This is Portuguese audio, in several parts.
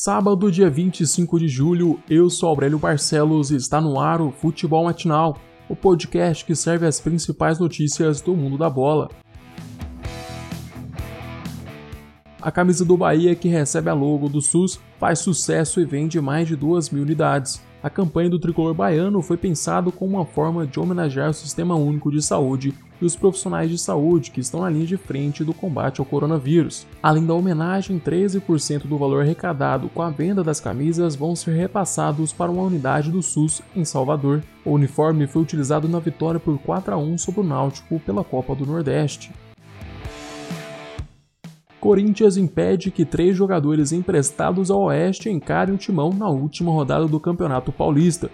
Sábado, dia 25 de julho, eu sou Aurélio Barcelos e está no ar o Futebol Matinal, o podcast que serve as principais notícias do mundo da bola. A camisa do Bahia, que recebe a logo do SUS, faz sucesso e vende mais de 2 mil unidades. A campanha do tricolor baiano foi pensado como uma forma de homenagear o Sistema Único de Saúde e os profissionais de saúde que estão na linha de frente do combate ao coronavírus. Além da homenagem, 13% do valor arrecadado com a venda das camisas vão ser repassados para uma unidade do SUS em Salvador. O uniforme foi utilizado na vitória por 4 a 1 sobre o Náutico pela Copa do Nordeste. Corinthians impede que três jogadores emprestados ao Oeste encarem o timão na última rodada do Campeonato Paulista.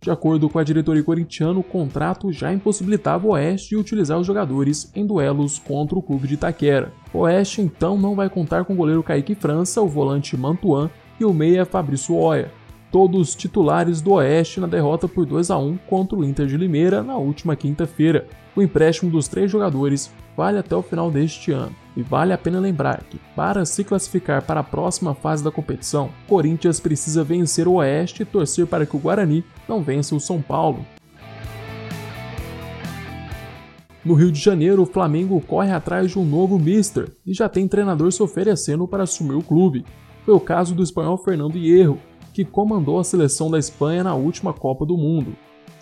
De acordo com a diretoria corintiana, o contrato já impossibilitava o Oeste de utilizar os jogadores em duelos contra o clube de Itaquera. O Oeste então não vai contar com o goleiro Kaique França, o volante Mantuan e o meia Fabrício Oia, todos titulares do Oeste na derrota por 2 a 1 contra o Inter de Limeira na última quinta-feira. O empréstimo dos três jogadores vale até o final deste ano. E vale a pena lembrar que, para se classificar para a próxima fase da competição, Corinthians precisa vencer o Oeste e torcer para que o Guarani não vença o São Paulo. No Rio de Janeiro, o Flamengo corre atrás de um novo mister e já tem treinador se oferecendo para assumir o clube. Foi o caso do espanhol Fernando Hierro, que comandou a seleção da Espanha na última Copa do Mundo.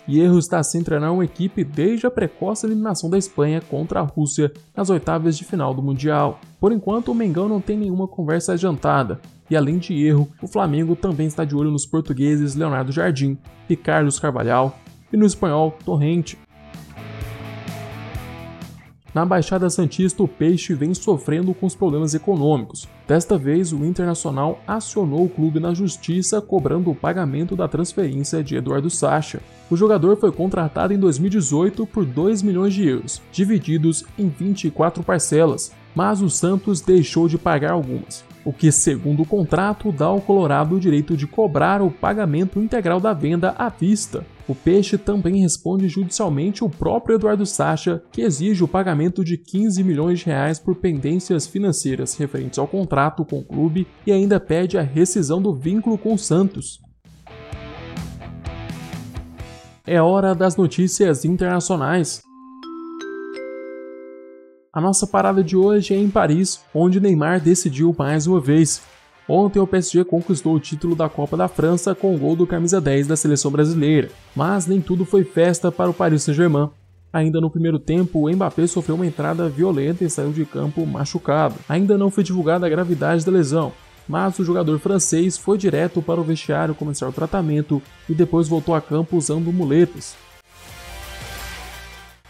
Hierro está sem treinar uma equipe desde a precoce eliminação da Espanha contra a Rússia nas oitavas de final do Mundial. Por enquanto, o Mengão não tem nenhuma conversa adiantada, e além de Hierro, o Flamengo também está de olho nos portugueses Leonardo Jardim e Carlos Carvalhal, e no espanhol Torrente. Na Baixada Santista, o Peixe vem sofrendo com os problemas econômicos. Desta vez, o Internacional acionou o clube na justiça cobrando o pagamento da transferência de Eduardo Sacha. O jogador foi contratado em 2018 por 2 milhões de euros, divididos em 24 parcelas, mas o Santos deixou de pagar algumas o que, segundo o contrato, dá ao Colorado o direito de cobrar o pagamento integral da venda à vista. O Peixe também responde judicialmente o próprio Eduardo Sacha, que exige o pagamento de 15 milhões de reais por pendências financeiras referentes ao contrato com o clube e ainda pede a rescisão do vínculo com o Santos. É hora das notícias internacionais. A nossa parada de hoje é em Paris, onde Neymar decidiu mais uma vez. Ontem o PSG conquistou o título da Copa da França com o gol do camisa 10 da seleção brasileira, mas nem tudo foi festa para o Paris Saint-Germain. Ainda no primeiro tempo, o Mbappé sofreu uma entrada violenta e saiu de campo machucado. Ainda não foi divulgada a gravidade da lesão, mas o jogador francês foi direto para o vestiário começar o tratamento e depois voltou a campo usando muletas.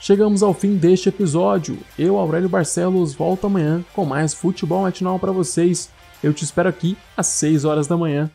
Chegamos ao fim deste episódio. Eu, Aurélio Barcelos, volto amanhã com mais futebol matinal para vocês. Eu te espero aqui às 6 horas da manhã.